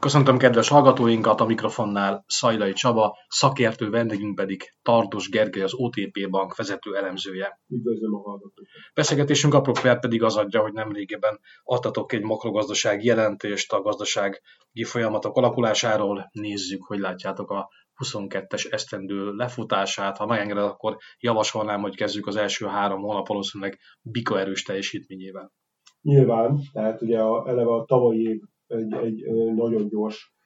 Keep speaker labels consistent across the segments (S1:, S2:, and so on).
S1: Köszöntöm kedves hallgatóinkat, a mikrofonnál Szajlai Csaba, szakértő vendégünk pedig Tardos Gergely, az OTP Bank vezető elemzője.
S2: Üdvözlöm a hallgatókat.
S1: Beszélgetésünk apropóját pedig az adja, hogy nemrégiben adtatok egy makrogazdasági jelentést a gazdasági folyamatok alakulásáról. Nézzük, hogy látjátok a 22-es esztendő lefutását. Ha megengeded, akkor javasolnám, hogy kezdjük az első három hónap valószínűleg bika erős teljesítményével.
S2: Nyilván, tehát ugye a, eleve a tavalyi év egy, egy nagyon gyors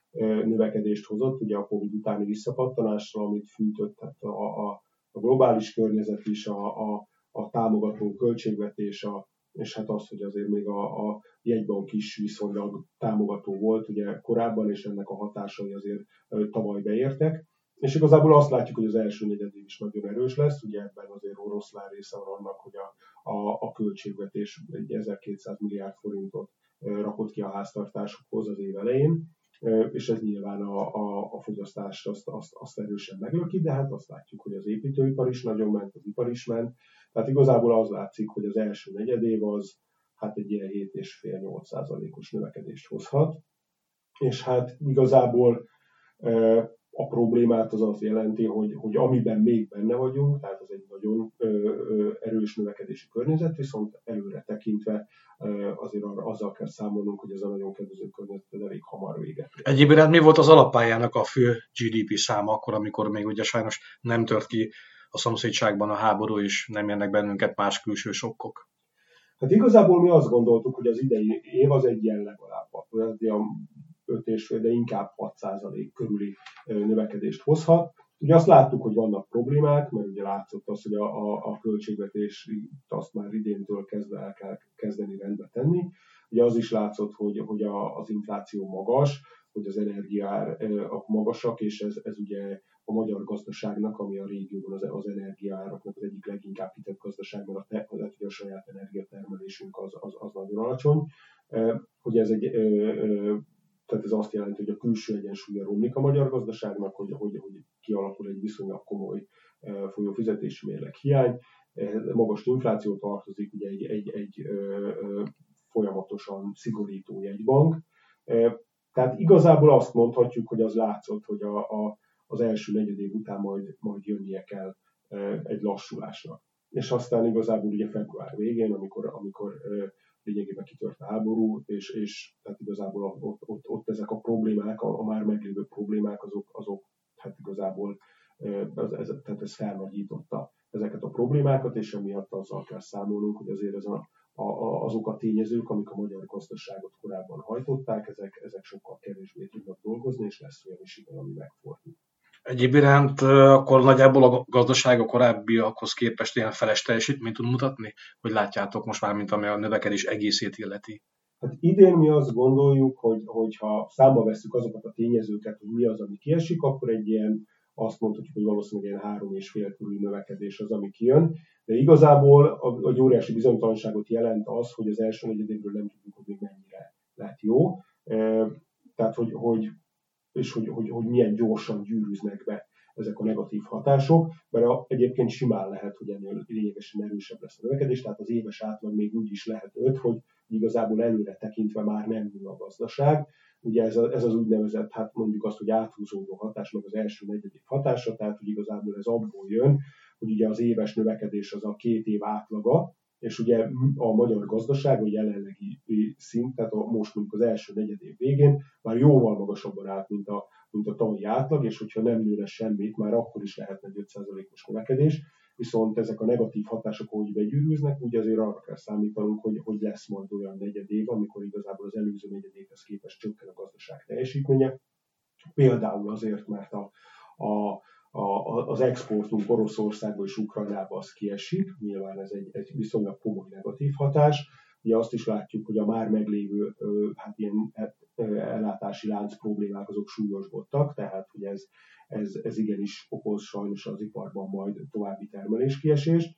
S2: növekedést hozott, ugye a Covid utáni visszapattanásra, amit fűtött tehát a, a, a globális környezet is, a, a, a támogató költségvetés, a, és hát az, hogy azért még a, a jegybank is viszonylag támogató volt ugye korábban, és ennek a hatásai azért tavaly beértek. És igazából azt látjuk, hogy az első negyed is nagyon erős lesz, ugye ebben azért oroszlán része van annak, hogy a, a, a költségvetés egy 1200 milliárd forintot rakott ki a háztartásokhoz az év elején, és ez nyilván a, a, a fogyasztást azt, azt, azt erősen meglöki, de hát azt látjuk, hogy az építőipar is nagyon ment, az ipar is ment, tehát igazából az látszik, hogy az első negyedév az hát egy ilyen 7,5-8 százalékos növekedést hozhat, és hát igazából a problémát az azt jelenti, hogy, hogy amiben még benne vagyunk, tehát az egy nagyon ö, ö, erős növekedési környezet, viszont előre tekintve ö, azért arra, azzal kell számolnunk, hogy ez a nagyon kedvező környezet elég hamar véget.
S1: Egyébként hát mi volt az alappályának a fő GDP száma akkor, amikor még ugye sajnos nem tört ki a szomszédságban a háború, és nem érnek bennünket más külső sokkok?
S2: Hát igazából mi azt gondoltuk, hogy az idei év az egy ilyen legalább. A 5 és de inkább 6% körüli növekedést hozhat. Ugye azt láttuk, hogy vannak problémák, mert ugye látszott az, hogy a, a, a költségvetés azt már idéntől kezdve el kell kezdeni rendbe tenni. Ugye az is látszott, hogy, hogy a, az infláció magas, hogy az energiárak magasak, és ez, ez ugye a magyar gazdaságnak, ami a régióban az, az energiáraknak az egyik leginkább hitett gazdaság, mert a, te, az, hogy a saját energiatermelésünk az, az, az nagyon alacsony, hogy ez egy tehát ez azt jelenti, hogy a külső egyensúlya romlik a magyar gazdaságnak, hogy, hogy, hogy kialakul egy viszonylag komoly e, folyófizetési mérleg hiány. Magas infláció tartozik ugye egy, egy, egy ö, folyamatosan szigorító jegybank. E, tehát igazából azt mondhatjuk, hogy az látszott, hogy a, a, az első negyedév után majd, majd jönnie kell e, egy lassulásnak. És aztán igazából ugye február végén, amikor, amikor lényegében kitört a háború, és, és tehát igazából ott, ott, ott ezek a problémák, a, a már meglévő problémák, azok, azok hát igazából ez, ez, tehát ez felnagyította ezeket a problémákat, és emiatt azzal kell számolnunk, hogy azért ez a, a, azok a tényezők, amik a magyar gazdaságot korábban hajtották, ezek, ezek sokkal kevésbé tudnak dolgozni, és lesz olyan is igen, ami megfordul.
S1: Egyéb iránt akkor nagyjából a gazdaság a korábbiakhoz képest ilyen feles teljesítményt tud mutatni? Hogy látjátok most már, mint ami a növekedés egészét illeti?
S2: Hát idén mi azt gondoljuk, hogy, hogy ha számba veszük azokat a tényezőket, hogy mi az, ami kiesik, akkor egy ilyen azt mondhatjuk, hogy valószínűleg ilyen három és fél körül növekedés az, ami kijön. De igazából a, a óriási bizonytalanságot jelent az, hogy az első negyedévről nem tudjuk, hogy mennyire lett jó. Tehát, hogy, hogy és hogy, hogy, hogy milyen gyorsan gyűrűznek be ezek a negatív hatások, mert a, egyébként simán lehet, hogy ennél lényegesen erősebb lesz a növekedés, tehát az éves átlag még úgy is lehet 5, hogy igazából előre tekintve már nem nő a gazdaság. Ugye ez, a, ez az úgynevezett, hát mondjuk azt, hogy áthúzódó hatás, meg az első negyedik hatása, tehát hogy igazából ez abból jön, hogy ugye az éves növekedés az a két év átlaga, és ugye a magyar gazdaság a jelenlegi szint, tehát a, most mondjuk az első negyed év végén már jóval magasabban állt, mint a, mint a tavalyi átlag, és hogyha nem nőne semmit, már akkor is lehetne egy 5%-os növekedés, viszont ezek a negatív hatások, ahogy begyűrűznek, úgy azért arra kell számítanunk, hogy, hogy lesz majd olyan negyed év, amikor igazából az előző negyed évhez képest csökken a gazdaság teljesítménye. Például azért, mert a, a a, az exportunk Oroszországba és Ukrajnába az kiesik, nyilván ez egy, egy viszonylag komoly negatív hatás. Ugye azt is látjuk, hogy a már meglévő hát ilyen hát, ellátási lánc problémák azok súlyosbodtak, tehát hogy ez, ez, ez igenis okoz sajnos az iparban majd további termeléskiesést,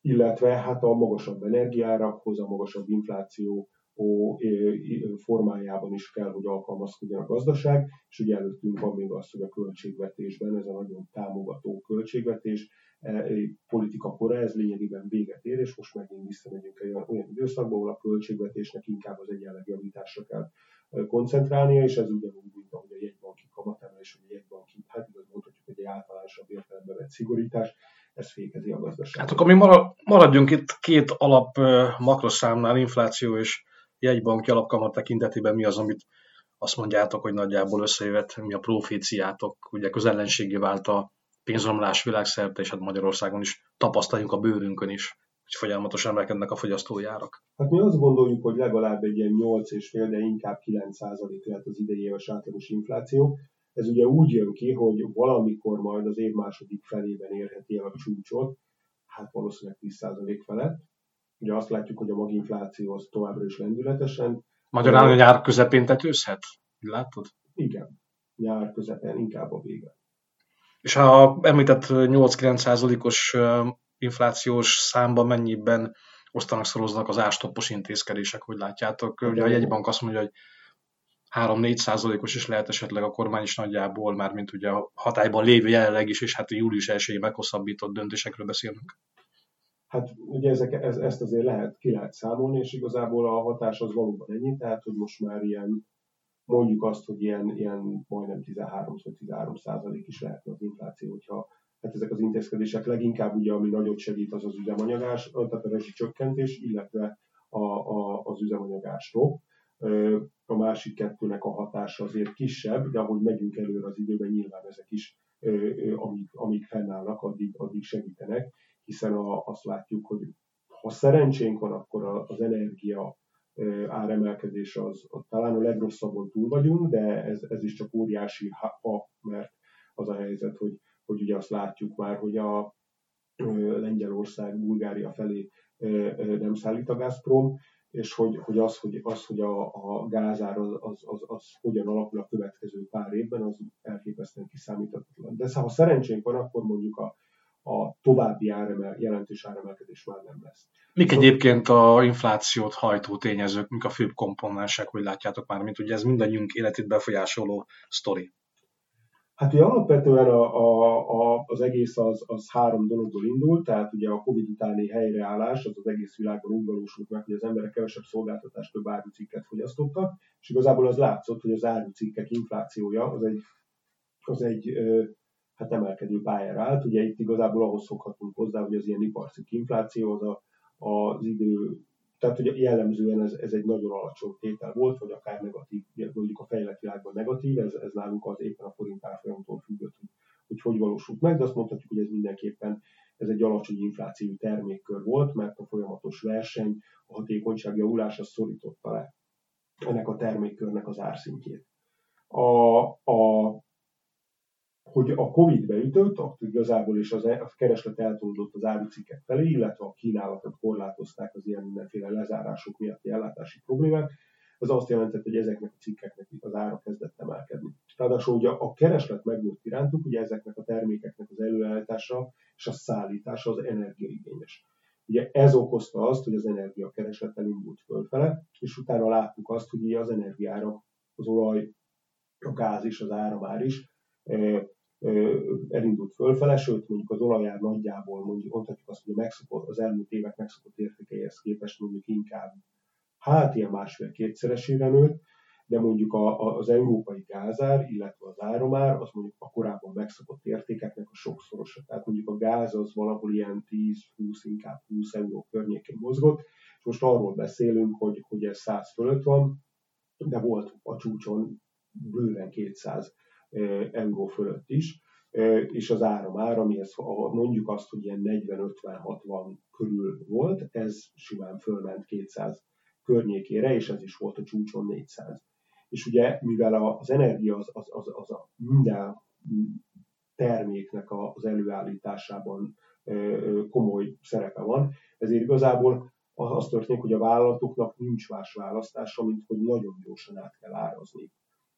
S2: illetve hát a magasabb energiárakhoz, a magasabb infláció info formájában is kell, hogy alkalmazkodjon a gazdaság, és ugye előttünk van még az, hogy a költségvetésben, ez a nagyon támogató költségvetés, e, politika kora, ez lényegében véget ér, és most megint visszamegyünk egy olyan időszakba, ahol a költségvetésnek inkább az egyenlegjavításra kell koncentrálnia, és ez ugyanúgy, mint ahogy a jegybanki kamatemelés, vagy a jegybanki, hát igaz mondhatjuk, hogy egy általánosabb értelemben vett szigorítás, ez fékezi a gazdaságot.
S1: Hát akkor mi maradjunk itt két alap makroszámnál, infláció és jegybanki alapkamat tekintetében mi az, amit azt mondjátok, hogy nagyjából összejövet, mi a proféciátok, ugye közellenségé vált a pénzromlás világszerte, és hát Magyarországon is tapasztaljunk a bőrünkön is, hogy folyamatosan emelkednek a fogyasztójárak.
S2: Hát mi azt gondoljuk, hogy legalább egy ilyen 8,5, de inkább 9% lehet az idei éves átlagos infláció. Ez ugye úgy jön ki, hogy valamikor majd az év második felében érheti el a csúcsot, hát valószínűleg 10% felett. Ugye azt látjuk, hogy a maginfláció az továbbra is lendületesen.
S1: Magyarán a nyár közepén tetőzhet? Látod?
S2: Igen, nyár közepén inkább a vége.
S1: És ha említett 8-9%-os inflációs számban mennyiben osztanak szoroznak az ástoppos intézkedések, hogy látjátok? Ugye a jegybank azt mondja, hogy 3-4 százalékos is lehet esetleg a kormány is nagyjából, már mint ugye a hatályban lévő jelenleg is, és hát a július 1 meghosszabbított döntésekről beszélünk.
S2: Hát ugye ezek, ez, ezt azért lehet, ki lehet számolni, és igazából a hatás az valóban ennyi, tehát hogy most már ilyen, mondjuk azt, hogy ilyen, ilyen majdnem 13-13 százalék is lehetne az infláció, hogyha hát ezek az intézkedések leginkább ugye, ami nagyot segít, az az üzemanyagás, tehát a csökkentés, illetve a, a, az üzemanyagás A másik kettőnek a hatása azért kisebb, de ahogy megyünk előre az időben, nyilván ezek is, amíg, amíg fennállnak, addig, addig segítenek, hiszen a, azt látjuk, hogy ha szerencsénk van, akkor az energia áremelkedés az, az talán a legrosszabbon túl vagyunk, de ez, ez is csak óriási ha, mert az a helyzet, hogy hogy ugye azt látjuk már, hogy a Lengyelország, Bulgária felé nem szállít a Gazprom, és hogy, hogy az, hogy, az, hogy a, a gázár az, az, az, az hogyan alakul a következő pár évben, az elképesztően kiszámíthatatlan. De ha szerencsénk van, akkor mondjuk a, a további áremel, jelentős áremelkedés már nem lesz.
S1: Mik egyébként a inflációt hajtó tényezők, mik a főbb komponensek, hogy látjátok már, mint ugye ez mindannyiunk életét befolyásoló sztori?
S2: Hát ugye alapvetően a, a, a, az egész az, az három dologból indult, tehát ugye a Covid utáni helyreállás az az egész világban úgy valósult meg, hogy az emberek kevesebb szolgáltatást, több árucikket fogyasztottak, és igazából az látszott, hogy az árucikkek inflációja az egy, az egy hát emelkedő pályára állt. Ugye itt igazából ahhoz szokhatunk hozzá, hogy az ilyen iparcikk infláció az a, az idő tehát, hogy jellemzően ez, ez egy nagyon alacsony tétel volt, vagy akár negatív, mondjuk a fejlett világban negatív, ez, ez nálunk az éppen a forint árfolyamtól függött, hogy, hogy hogy valósult meg, de azt mondhatjuk, hogy ez mindenképpen ez egy alacsony inflációi termékkör volt, mert a folyamatos verseny, a hatékonyság javulása szorította le ennek a termékkörnek az árszintjét. A, a hogy a Covid beütött, akkor igazából is az, a kereslet eltolódott az árucikkek felé, illetve a kínálatot korlátozták az ilyen mindenféle lezárások miatti ellátási problémák, az azt jelentett, hogy ezeknek a cikkeknek az ára kezdett emelkedni. Ráadásul ugye a kereslet megnőtt irántuk, ugye ezeknek a termékeknek az előállítása és a szállítása az energiaigényes. Ugye ez okozta azt, hogy az energiakereslet elindult fölfele, és utána láttuk azt, hogy az energiára, az olaj, a gáz és az áramár is elindult fölfele, sőt mondjuk az olajár nagyjából mondjuk mondhatjuk azt, hogy megszokott, az elmúlt évek megszokott értékeihez képest mondjuk inkább hát ilyen másfél-kétszeresére nőtt, de mondjuk a, a, az európai gázár, illetve az áramár, az mondjuk a korábban megszokott értékeknek a sokszorosa. Tehát mondjuk a gáz az valahol ilyen 10-20, inkább 20 euró környékén mozgott, és most arról beszélünk, hogy, hogy ez 100 fölött van, de volt a csúcson bőven 200 euró fölött is, és az áram ár, amihez mondjuk azt, hogy ilyen 40-50-60 körül volt, ez simán fölment 200 környékére, és ez is volt a csúcson 400. És ugye, mivel az energia az, az, az, az a minden terméknek az előállításában komoly szerepe van, ezért igazából az történik, hogy a vállalatoknak nincs más választása, mint hogy nagyon gyorsan át kell árazni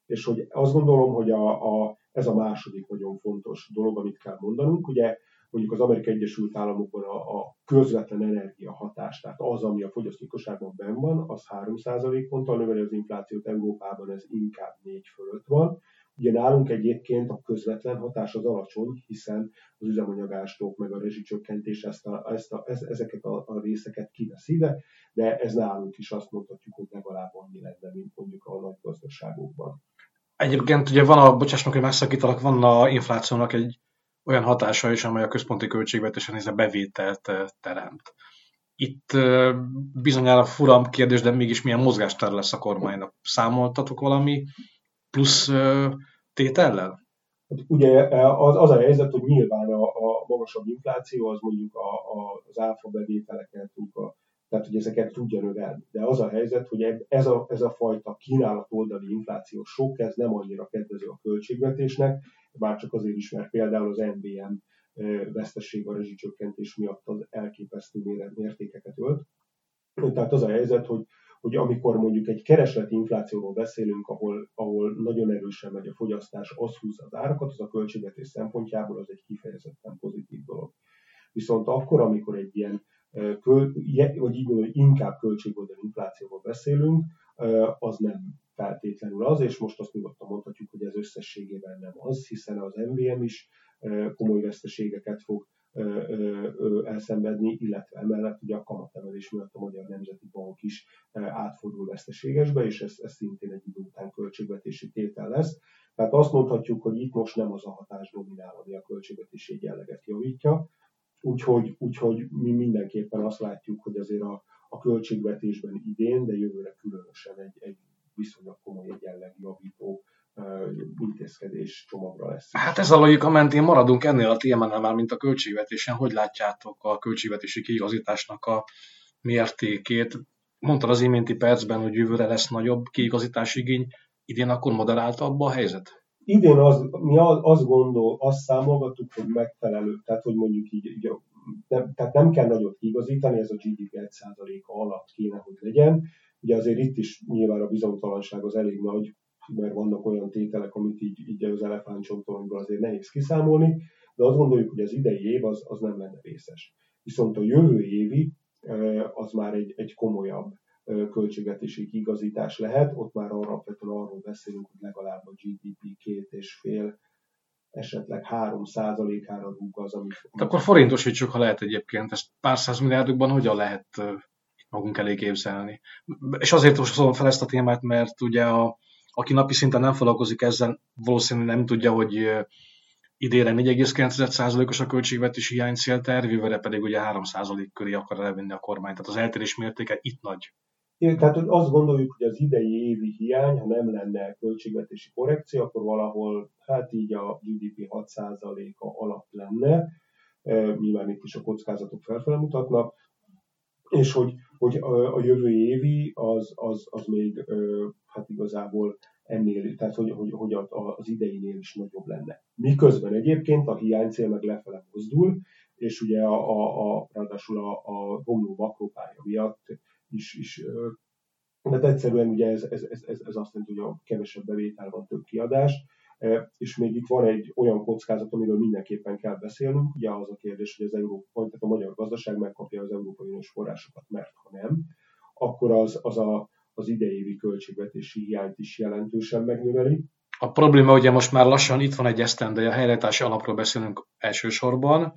S2: és hogy azt gondolom, hogy a, a, ez a második nagyon fontos dolog, amit kell mondanunk. Ugye mondjuk az Amerikai Egyesült Államokban a, a közvetlen energia hatás, tehát az, ami a fogyasztói kosárban benn van, az 3% ponttal növeli az inflációt, Európában ez inkább 4 fölött van. Ugye nálunk egyébként a közvetlen hatás az alacsony, hiszen az üzemanyagástók meg a rezsicsökkentés ezt a, ezt a, ez, ezeket a, a részeket kiveszi, de, de ez nálunk is azt mondhatjuk, hogy legalább annyi lenne, mint mondjuk a nagy gazdaságokban.
S1: Egyébként ugye van a, bocsáss meg, hogy megszakítalak, van a inflációnak egy olyan hatása is, amely a központi költségvetésen nézve bevételt eh, teremt. Itt eh, bizonyára furam kérdés, de mégis milyen mozgástár lesz a kormánynak. Számoltatok valami plusz eh, tétellel?
S2: Hát ugye az, az a helyzet, hogy nyilván a, a magasabb infláció az mondjuk a, a, az áfa bevételeket, a tehát hogy ezeket tudja növelni. De az a helyzet, hogy ez a, ez a fajta kínálat oldali inflációs sok, ez nem annyira kedvező a költségvetésnek, már csak azért is, mert például az NBM vesztesség a rezsicsökkentés miatt az elképesztő mértékeket ölt. Tehát az a helyzet, hogy, hogy amikor mondjuk egy keresleti inflációról beszélünk, ahol, ahol nagyon erősen megy a fogyasztás, az húz az árakat, az a költségvetés szempontjából az egy kifejezetten pozitív dolog. Viszont akkor, amikor egy ilyen vagy mondom, hogy inkább költségoldali inflációval beszélünk, az nem feltétlenül az, és most azt nyugodtan mondhatjuk, hogy ez összességében nem az, hiszen az MVM is komoly veszteségeket fog elszenvedni, illetve emellett ugye a kamatemelés miatt a Magyar Nemzeti Bank is átfordul veszteségesbe, és ez, ez szintén egy idő után költségvetési tétel lesz. Tehát azt mondhatjuk, hogy itt most nem az a hatás dominál, ami a költségvetési egyenleget javítja, Úgyhogy, úgyhogy mi mindenképpen azt látjuk, hogy azért a, a költségvetésben idén, de jövőre különösen egy, egy viszonylag komoly egyenlegjavító intézkedés csomagra lesz.
S1: Hát ez a logika mentén maradunk ennél a témánál már, mint a költségvetésen. Hogy látjátok a költségvetési kiigazításnak a mértékét? Mondtad az iménti percben, hogy jövőre lesz nagyobb kiigazítási igény, idén akkor moderáltabb a helyzet?
S2: Idén az, mi azt gondol, azt számolgattuk, hogy megfelelő, tehát hogy mondjuk így, így nem, tehát nem kell nagyot kiigazítani, ez a GDP 1%-a alatt kéne, hogy legyen. Ugye azért itt is nyilván a bizonytalanság az elég nagy, mert vannak olyan tételek, amit így, így az elefántcsontoronyból azért nehéz kiszámolni, de azt gondoljuk, hogy az idei év az, az nem lenne vészes. Viszont a jövő évi az már egy, egy komolyabb költségvetési igazítás lehet, ott már alapvetően arról beszélünk, hogy legalább a GDP két és fél, esetleg 3 százalékára rúg az, amit...
S1: De akkor forintosítsuk, ha lehet egyébként, ezt pár száz milliárdokban hogyan lehet magunk elé képzelni. És azért hozom fel ezt a témát, mert ugye a, aki napi szinten nem foglalkozik ezzel, valószínűleg nem tudja, hogy idére 4,9%-os a költségvetési hiány célterv, jövőre pedig ugye 3% köré akar elvinni a kormány. Tehát az eltérés mértéke itt nagy.
S2: Tehát azt gondoljuk, hogy az idei évi hiány, ha nem lenne költségvetési korrekció, akkor valahol hát így a GDP 6%-a alatt lenne. Nyilván itt is a kockázatok felfele mutatnak. És hogy, hogy a jövő évi az, az, az még hát igazából ennél, tehát hogy, hogy, hogy az ideinél is nagyobb lenne. Miközben egyébként a hiánycél meg lefele mozdul, és ugye a, a, a ráadásul a, a romló makrópárja miatt is, is mert egyszerűen ugye ez, ez, ez, ez, ez azt jelenti, hogy a kevesebb bevétel van, több kiadás, és még itt van egy olyan kockázat, amiről mindenképpen kell beszélnünk, ugye az a kérdés, hogy az Európa, tehát a magyar gazdaság megkapja az Európai Uniós forrásokat, mert ha nem, akkor az, az a, az idejévi költségvetési hiányt is jelentősen megnöveli.
S1: A probléma ugye most már lassan itt van egy esztendő, a helyreállítási alapról beszélünk elsősorban,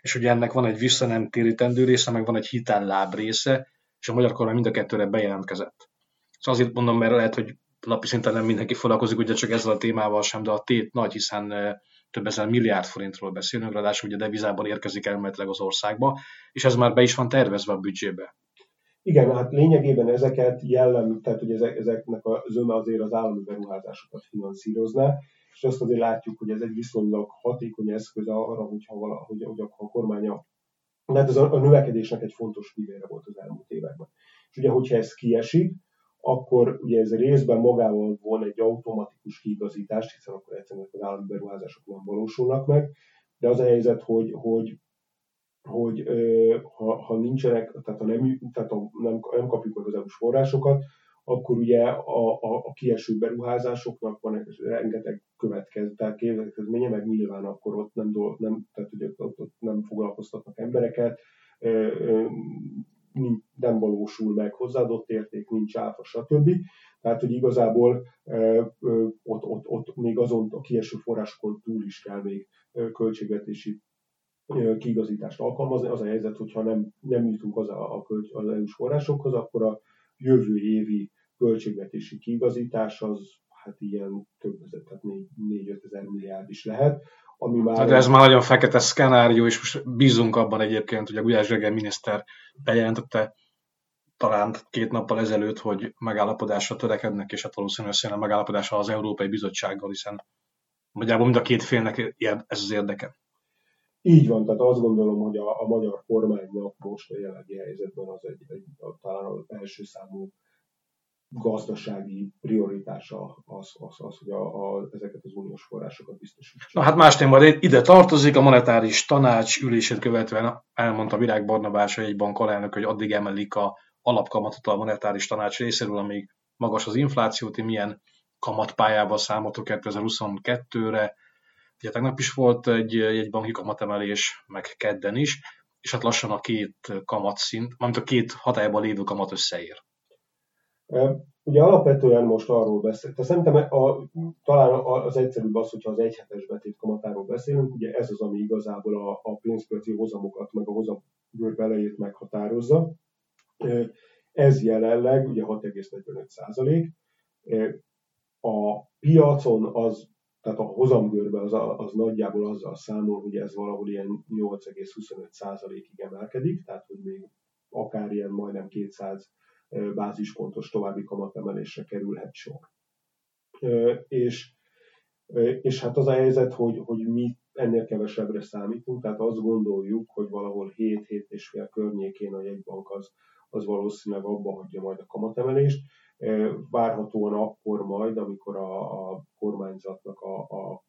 S1: és ugye ennek van egy visszanemtérítendő része, meg van egy hitelláb része, és a magyar kormány mind a kettőre bejelentkezett. Szóval azért mondom, mert lehet, hogy napi szinten nem mindenki foglalkozik ugye csak ezzel a témával sem, de a tét nagy, hiszen több ezer milliárd forintról beszélünk, ráadásul ugye devizában érkezik elméletileg az országba, és ez már be is van tervezve a büdzsébe.
S2: Igen, hát lényegében ezeket jellem, tehát hogy ezek, ezeknek a zöme azért az állami beruházásokat finanszírozná, és azt azért látjuk, hogy ez egy viszonylag hatékony eszköz arra, hogyha valahogy, hogy a kormánya mert ez a, a növekedésnek egy fontos pillére volt az elmúlt években. És ugye, hogyha ez kiesik, akkor ugye ez részben magával von egy automatikus kiigazítást, hiszen akkor egyszerűen az állami beruházások nem valósulnak meg, de az a helyzet, hogy, hogy, hogy ha, ha nincsenek, tehát ha nem, tehát ha nem, nem kapjuk meg az EU-s forrásokat, akkor ugye a, a, a kieső beruházásoknak van rengeteg következménye, meg nyilván akkor ott nem, nem, tehát ugye ott, ott nem foglalkoztatnak embereket, nem valósul meg hozzáadott érték, nincs áfa, stb. Tehát, hogy igazából ott, ott, ott még azon a kieső forrásokon túl is kell még költségvetési kiigazítást alkalmazni. Az a helyzet, hogyha nem, nem jutunk az, a, a, az EU-s forrásokhoz, akkor a jövő évi költségvetési kiigazítás az hát ilyen több tehát 4-5 ezer milliárd is lehet.
S1: Ami már De ez már nagyon fekete szkenárió, és most bízunk abban egyébként, hogy a Gulyás Gergely miniszter bejelentette talán két nappal ezelőtt, hogy megállapodásra törekednek, és hát valószínűleg a megállapodásra az Európai Bizottsággal, hiszen nagyjából mind a két félnek ez az érdeke.
S2: Így van, tehát azt gondolom, hogy a, a magyar kormánynak most a jelenlegi helyzetben az egy, egy talán az első számú gazdasági prioritása az, az, az hogy a, a, ezeket az uniós forrásokat biztosítsa.
S1: Na hát más téma, de ide tartozik a monetáris tanács ülését követően elmondta Virág Barnabás, egy bank alelnök, hogy addig emelik a alapkamatot a monetáris tanács részéről, amíg magas az infláció, ti milyen kamatpályával számoltok 2022-re. Ugye tegnap is volt egy, egy banki kamatemelés, meg kedden is, és hát lassan a két kamatszint, mint a két hatályban lévő kamat összeér.
S2: Ugye alapvetően most arról beszél, tehát szerintem a, talán az egyszerűbb az, hogyha az egyhetes betét kamatáról beszélünk, ugye ez az, ami igazából a, a pénzpiaci hozamokat, meg a hozamgörb elejét meghatározza. Ez jelenleg ugye 6,45 százalék. A piacon az, tehát a hozamgörbe az, az nagyjából azzal számol, hogy ez valahol ilyen 8,25 százalékig emelkedik, tehát hogy még akár ilyen majdnem 200 bázispontos további kamatemelésre kerülhet sor. És, és hát az a helyzet, hogy, hogy mi ennél kevesebbre számítunk, tehát azt gondoljuk, hogy valahol 7-7,5 környékén a jegybank az, az valószínűleg abba hagyja majd a kamatemelést. Várhatóan akkor majd, amikor a, a kormányzatnak a, a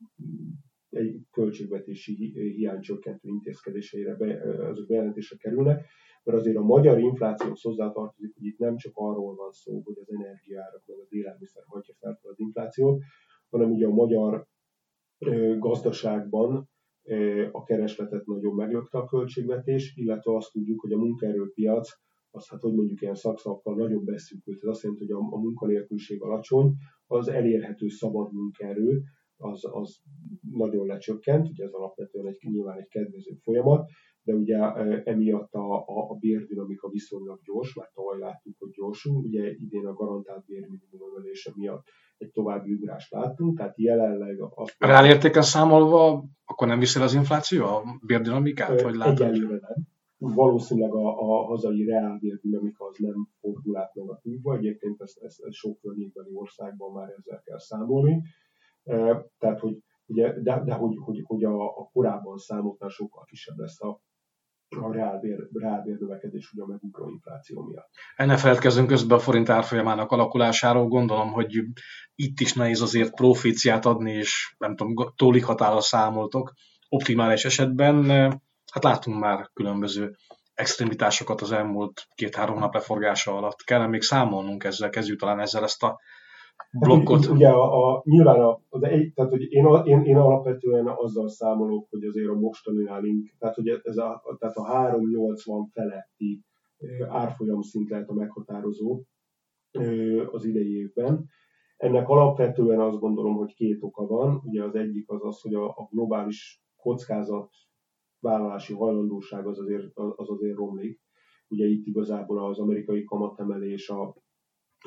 S2: egy költségvetési hiánycsökkentő intézkedéseire be, azok bejelentésre kerülnek, mert azért a magyar inflációhoz hozzátartozik, hogy itt nem csak arról van szó, hogy az energiárak vagy az élelmiszer hagyja fel az inflációt, hanem ugye a magyar gazdaságban a keresletet nagyon meglökte a költségvetés, illetve azt tudjuk, hogy a munkaerőpiac az hát, hogy mondjuk ilyen szakszavakkal nagyon beszűkült. Ez azt jelenti, hogy a, a munkanélküliség alacsony, az elérhető szabad munkaerő, az, az nagyon lecsökkent, ugye ez alapvetően egy, nyilván egy kedvező folyamat, de ugye emiatt a, a, a bérdinamika viszonylag gyors, mert tavaly láttuk, hogy gyorsul, ugye idén a garantált bérminimum emelése miatt egy további ugrást láttunk, tehát jelenleg azt...
S1: Reálértéken számolva, akkor nem viszi az infláció a bérdinamikát, vagy
S2: látod? Egyelőre nem. Valószínűleg a, a hazai reálbérdinamika az nem fordul át negatívba, egyébként ezt, ezt, ezt sok környékbeli országban már ezzel kell számolni. Tehát, hogy ugye, de, de hogy, hogy, hogy a, a korábban számoltnál sokkal kisebb lesz a, a reálbér, reálbér növekedés ugye megugró infláció miatt.
S1: Enne feledkezünk közben a forint árfolyamának alakulásáról. Gondolom, hogy itt is nehéz azért profíciát adni, és nem tudom, tólik határa számoltok. Optimális esetben, hát látunk már különböző extremitásokat az elmúlt két-három nap leforgása alatt. Kell még számolnunk ezzel, kezdjük talán ezzel ezt a blokkot.
S2: Hát, ugye a, a, nyilván a, az egy, tehát, hogy én, én, én, alapvetően azzal számolok, hogy azért a mostaninál tehát, hogy ez a, tehát a 380 feletti árfolyam szint lehet a meghatározó az idei évben. Ennek alapvetően azt gondolom, hogy két oka van. Ugye az egyik az az, hogy a, a globális kockázat vállalási hajlandóság az azért, az azért romlik. Ugye itt igazából az amerikai kamatemelés, a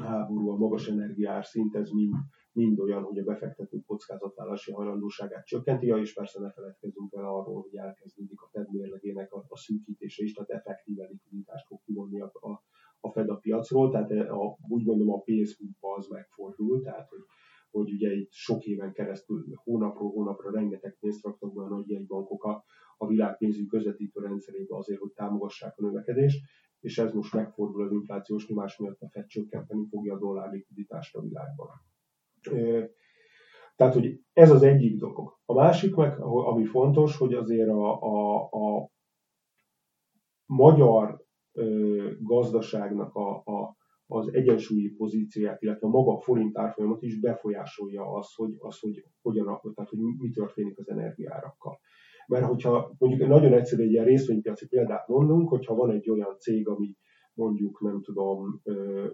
S2: háború, a magas energiár szint, ez mind, mind olyan, hogy a befektető kockázatállási hajlandóságát csökkenti, és persze ne feledkezzünk el arról, hogy elkezdődik a Fed mérlegének a, a szűkítése is, tehát effektíve likviditást fog kivonni a, a, a Fed a piacról, tehát a, úgy mondom a pénzhúpa az megfordul, tehát hogy, hogy ugye itt sok éven keresztül hónapról hónapra rengeteg pénzt raktak be a nagy jegybankok a, a világ pénzügyi közvetítő rendszerébe azért, hogy támogassák a növekedést, és ez most megfordul az inflációs nyomás miatt a FED csökkenteni fogja a dollár likviditást a világban. Tehát, hogy ez az egyik dolog. A másik meg, ami fontos, hogy azért a, a, a magyar ö, gazdaságnak a, a, az egyensúlyi pozícióját, illetve maga a forint árfolyamat is befolyásolja az, hogy, az, hogy hogyan, tehát, hogy mi történik az energiárakkal. Mert hogyha mondjuk nagyon egyszerű egy ilyen részvénypiaci példát mondunk, hogyha van egy olyan cég, ami mondjuk nem tudom,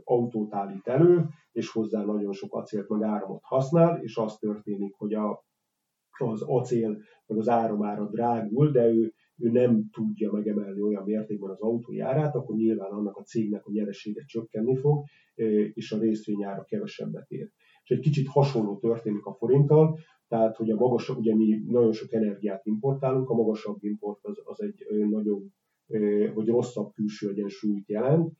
S2: autót állít elő, és hozzá nagyon sok acélt meg áramot használ, és az történik, hogy a, az acél meg az áramára drágul, de ő, ő nem tudja megemelni olyan mértékben az autójárát, akkor nyilván annak a cégnek a nyeresége csökkenni fog, és a részvényára kevesebbet ér. És egy kicsit hasonló történik a forinttal, tehát hogy a magasabb, ugye mi nagyon sok energiát importálunk, a magasabb import az, az egy nagyon hogy rosszabb külső egyensúlyt jelent.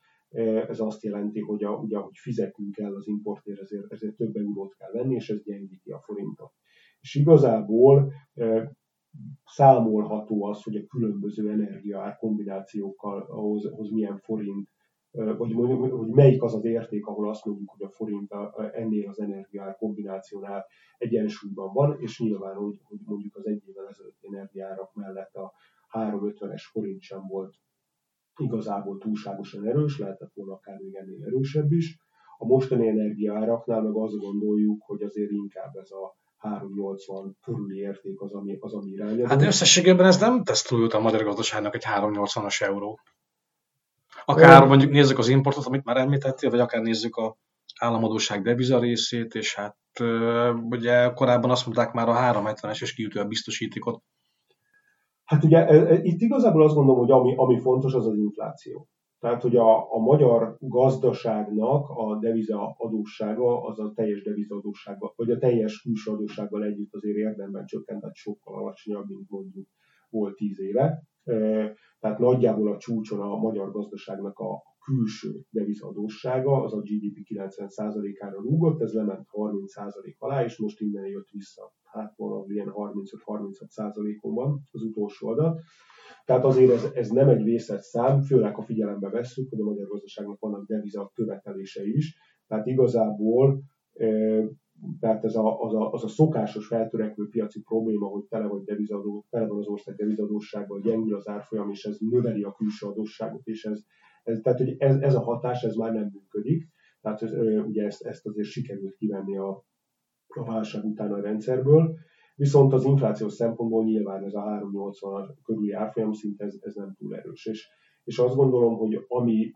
S2: Ez azt jelenti, hogy a, ugye, hogy fizetünk el az importért, ezért, ezért több eurót kell venni, és ez gyengíti a forintot. És igazából számolható az, hogy a különböző energiaár kombinációkkal ahhoz, ahhoz milyen forint, vagy hogy melyik az az érték, ahol azt mondjuk, hogy a forint ennél az energiaár kombinációnál egyensúlyban van, és nyilván, hogy, hogy mondjuk az egy évvel ezelőtti energiárak mellett a 350-es forint sem volt igazából túlságosan erős, lehetett volna akár még ennél erősebb is. A mostani energiaáraknál meg azt gondoljuk, hogy azért inkább ez a 380 körüli érték az, ami, az, ami irányadó.
S1: Hát összességében ez nem tesz túl a magyar gazdaságnak egy 380-as euró. Akár mondjuk nézzük az importot, amit már említettél, vagy akár nézzük a államadóság deviza részét, és hát ugye korábban azt mondták már a 370-es és kiütő a biztosítékot.
S2: Hát ugye e, e, itt igazából azt gondolom, hogy ami, ami fontos, az az infláció. Tehát, hogy a, a magyar gazdaságnak a deviza adóssága, az a teljes deviza adóssága, vagy a teljes külső adóssággal együtt azért érdemben csökkent, tehát sokkal alacsonyabb, mint mondjuk volt tíz éve. Tehát nagyjából a csúcson a magyar gazdaságnak a külső devizadóssága, az a GDP 90%-ára rúgott, ez lement 30% alá, és most innen jött vissza. Hát valami ilyen 35-36%-on van az utolsó adat. Tehát azért ez, ez nem egy vészes szám, főleg ha figyelembe vesszük, hogy a magyar gazdaságnak vannak deviza követelése is. Tehát igazából tehát ez a, az, a, az a szokásos feltörekvő piaci probléma, hogy tele, vagy devizadó, tele van az ország devizadósággal, gyengül az árfolyam, és ez növeli a külső adósságot, és ez, ez, tehát hogy ez, ez a hatás ez már nem működik. Tehát ez, ugye ezt, ezt azért sikerült kivenni a, a válság után a rendszerből. Viszont az infláció szempontból nyilván ez a 380 körüli árfolyam szint ez, ez nem túl erős. És, és azt gondolom, hogy ami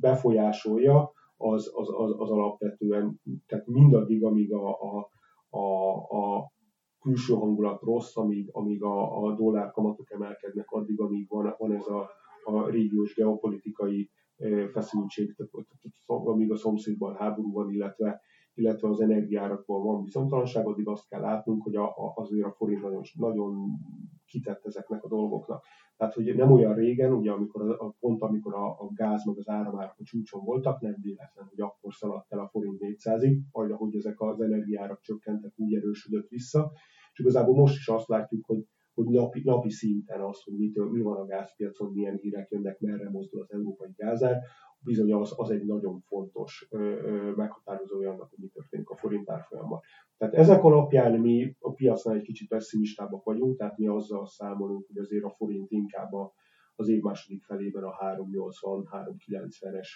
S2: befolyásolja, az, az, az, az alapvetően, tehát mindaddig, amíg a, a, a, a külső hangulat rossz, amíg, amíg a, a dollár kamatok emelkednek, addig, amíg van, van ez a, a régiós geopolitikai feszültség, amíg a szomszédban háború van, illetve, illetve az energiárakban van bizonytalanság, addig azt kell látnunk, hogy a, a, azért a forint nagyon, nagyon kitett ezeknek a dolgoknak. Tehát, hogy nem olyan régen, ugye amikor a, a pont amikor a, a gáz meg az áramárak a csúcson voltak, nem véletlen, hogy akkor szaladt el a forint 400-ig, vagy ahogy ezek az energiárak csökkentek, úgy erősödött vissza. És igazából most is azt látjuk, hogy hogy napi, napi szinten az, hogy mitől, mi van a gázpiacon, milyen hírek jönnek, merre mozdul az európai gázár, bizony az, az egy nagyon fontos ö, ö, meghatározója annak, hogy mi történik a forint árfolyamban. Tehát ezek alapján mi a piacnál egy kicsit pessimistábbak vagyunk, tehát mi azzal számolunk, hogy azért a forint inkább a, az év második felében a 380-390-es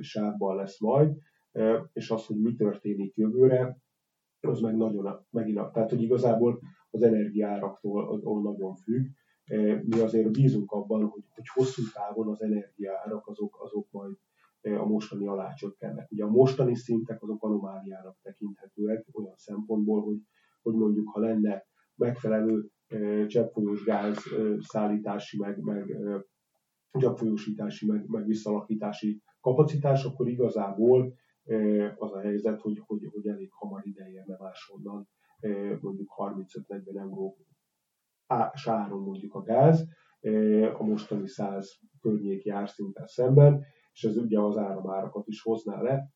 S2: sávban lesz majd, és az, hogy mi történik jövőre, az meg nagyon megint, tehát hogy igazából az energiáraktól nagyon függ. E, mi azért bízunk abban, hogy, hogy hosszú távon az energiárak azok, azok majd e, a mostani alá csökkennek. Ugye a mostani szintek azok anomáliának tekinthetőek olyan szempontból, hogy, hogy mondjuk ha lenne megfelelő e, cseppfolyós gáz szállítási, meg, meg cseppfolyósítási, meg, meg visszalakítási kapacitás, akkor igazából az a helyzet, hogy, hogy, hogy elég hamar ide érne máshonnan mondjuk 35-40 euró sáron mondjuk a gáz, a mostani 100 környéki árszinten szemben, és ez ugye az áramárakat is hozná le.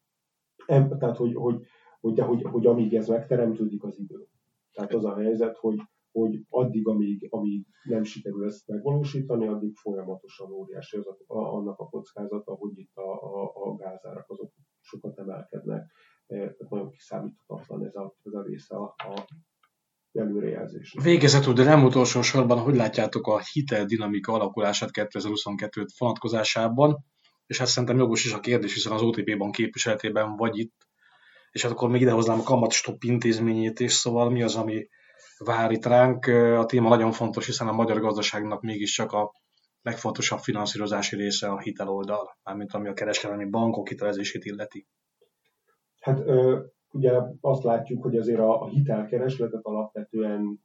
S2: Tehát, hogy, hogy, hogy, hogy, hogy amíg ez megteremtődik az idő. Tehát az a helyzet, hogy, hogy addig, amíg, amíg nem sikerül ezt megvalósítani, addig folyamatosan óriási az a, annak a kockázata, hogy itt a, a, a gázárak azok sokat emelkednek. Nagyon kiszámíthatatlan ez a, ez a része a, a előrejelzés.
S1: Végezetül, de nem utolsó sorban, hogy látjátok a hitel dinamika alakulását 2022 vonatkozásában? és hát szerintem jogos is a kérdés, hiszen az OTP bank képviseletében vagy itt, és hát akkor még idehoznám a kamatstop intézményét is, szóval mi az, ami vár itt ránk. A téma nagyon fontos, hiszen a magyar gazdaságnak mégiscsak a legfontosabb finanszírozási része a hiteloldal, mármint ami a kereskedelmi bankok hitelezését illeti.
S2: Hát ugye azt látjuk, hogy azért a, a hitelkeresletet alapvetően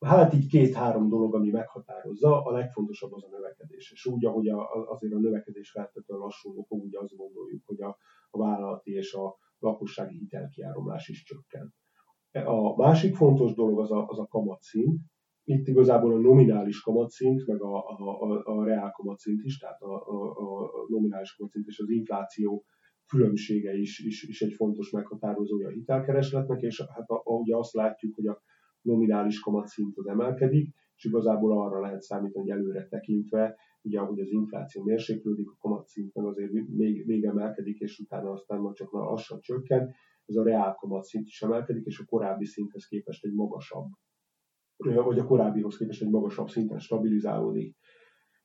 S2: hát így két-három dolog, ami meghatározza, a legfontosabb az a növekedés. És úgy, ahogy a, azért a növekedés feltétlenül lassulni fog, ugye azt gondoljuk, hogy a, a vállalati és a lakossági hitelkiáramlás is csökken. A másik fontos dolog az a, az a kamatszint. Itt igazából a nominális kamatszint, meg a, a, a, a reál kamatszint is, tehát a, a, a nominális kamatszint és az infláció különbsége is, is, is egy fontos meghatározója a hitelkeresletnek, és hát a, azt látjuk, hogy a nominális kamatszint az emelkedik, és igazából arra lehet számítani, hogy előre tekintve, ugye ahogy az infláció mérséklődik, a kamatszint meg azért még, még emelkedik, és utána aztán majd csak lassan csökken, ez a reál kamatszint is emelkedik, és a korábbi szinthez képest egy magasabb, vagy a korábbihoz képest egy magasabb szinten stabilizálódik.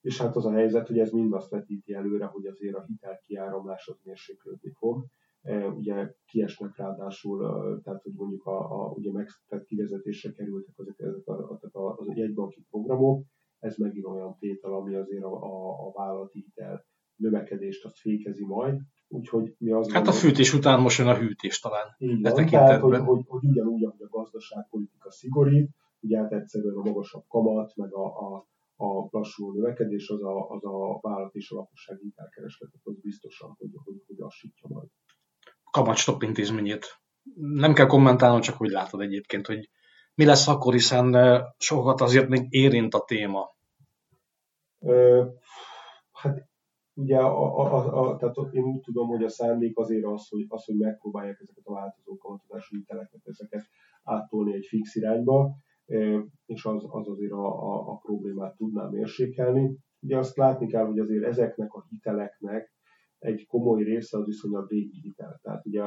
S2: És hát az a helyzet, hogy ez mind azt vetíti előre, hogy azért a hitelkiáramlás az mérséklődni fog, E, ugye kiesnek ráadásul, tehát hogy mondjuk a, a ugye meg, tehát kivezetésre kerültek ezek, ezek a, a, a, az jegybanki programok, ez megint olyan tétel, ami azért a, a, a vállalati hitel növekedést azt fékezi majd, úgyhogy mi az
S1: Hát a fűtés után most jön a hűtés talán.
S2: Így van, tehát hogy, hogy, hogy ugyanúgy, ahogy a gazdaságpolitika szigorít, ugye hát egyszerűen a magasabb kamat, meg a, a, a lassuló növekedés, az a, az a vállalat és a lakosság hitelkeresletet, az biztosan, hogy, hogy, hogy lassítja majd
S1: kamatstop intézményét. Nem kell kommentálnom, csak hogy látod egyébként, hogy mi lesz akkor, hiszen sokat azért még érint a téma.
S2: Ö, hát ugye a, a, a, a, tehát én úgy tudom, hogy a szándék azért az, hogy, az, hogy megpróbálják ezeket a változó kamatozású hiteleket, ezeket áttolni egy fix irányba, és az, az azért a, a, a problémát tudná mérsékelni. Ugye azt látni kell, hogy azért ezeknek a hiteleknek egy komoly része az viszonylag régi hitel. Tehát ugye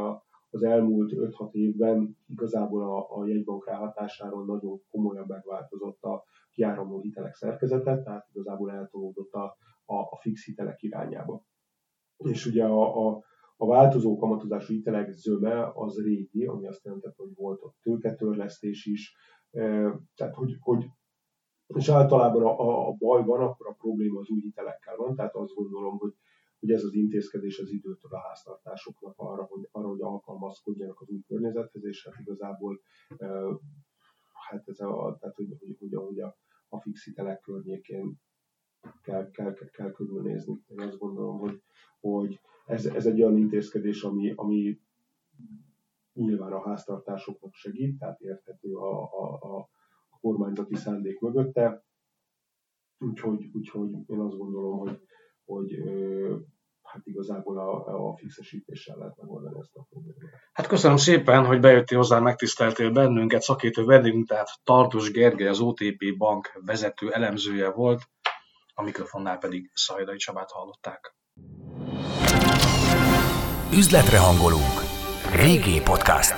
S2: az elmúlt 5-6 évben igazából a, a jegybank ráhatásáról nagyon komolyan megváltozott a kiáramló hitelek szerkezete, tehát igazából eltolódott a, a, a fix hitelek irányába. És ugye a, a, a változó kamatozású hitelek zöme az régi, ami azt jelenti, hogy volt ott tőketörlesztés is, tehát hogy, hogy és általában a, a baj van, akkor a probléma az új hitelekkel van, tehát azt gondolom, hogy hogy ez az intézkedés az időtől a háztartásoknak arra, hogy, arra, hogy alkalmazkodjanak az új környezethez, és hát igazából hát ez a, tehát, hogy, hogy, hogy, hogy a, a fix hitelek környékén kell, kell, kell, kell körülnézni. Én azt gondolom, hogy, hogy ez, ez egy olyan intézkedés, ami, ami nyilván a háztartásoknak segít, tehát érthető a, a, a, a kormányzati szándék mögötte. Úgyhogy, úgyhogy én azt gondolom, hogy, hogy hát igazából a, a fixesítéssel lehet megoldani ezt a problémát.
S1: Hát köszönöm szépen, hogy bejöttél hozzá, megtiszteltél bennünket, szakértő vendégünk, tehát Tartus Gergely, az OTP Bank vezető elemzője volt, a mikrofonnál pedig Szajdai Csabát hallották.
S3: Üzletre hangolunk. Régi Podcast.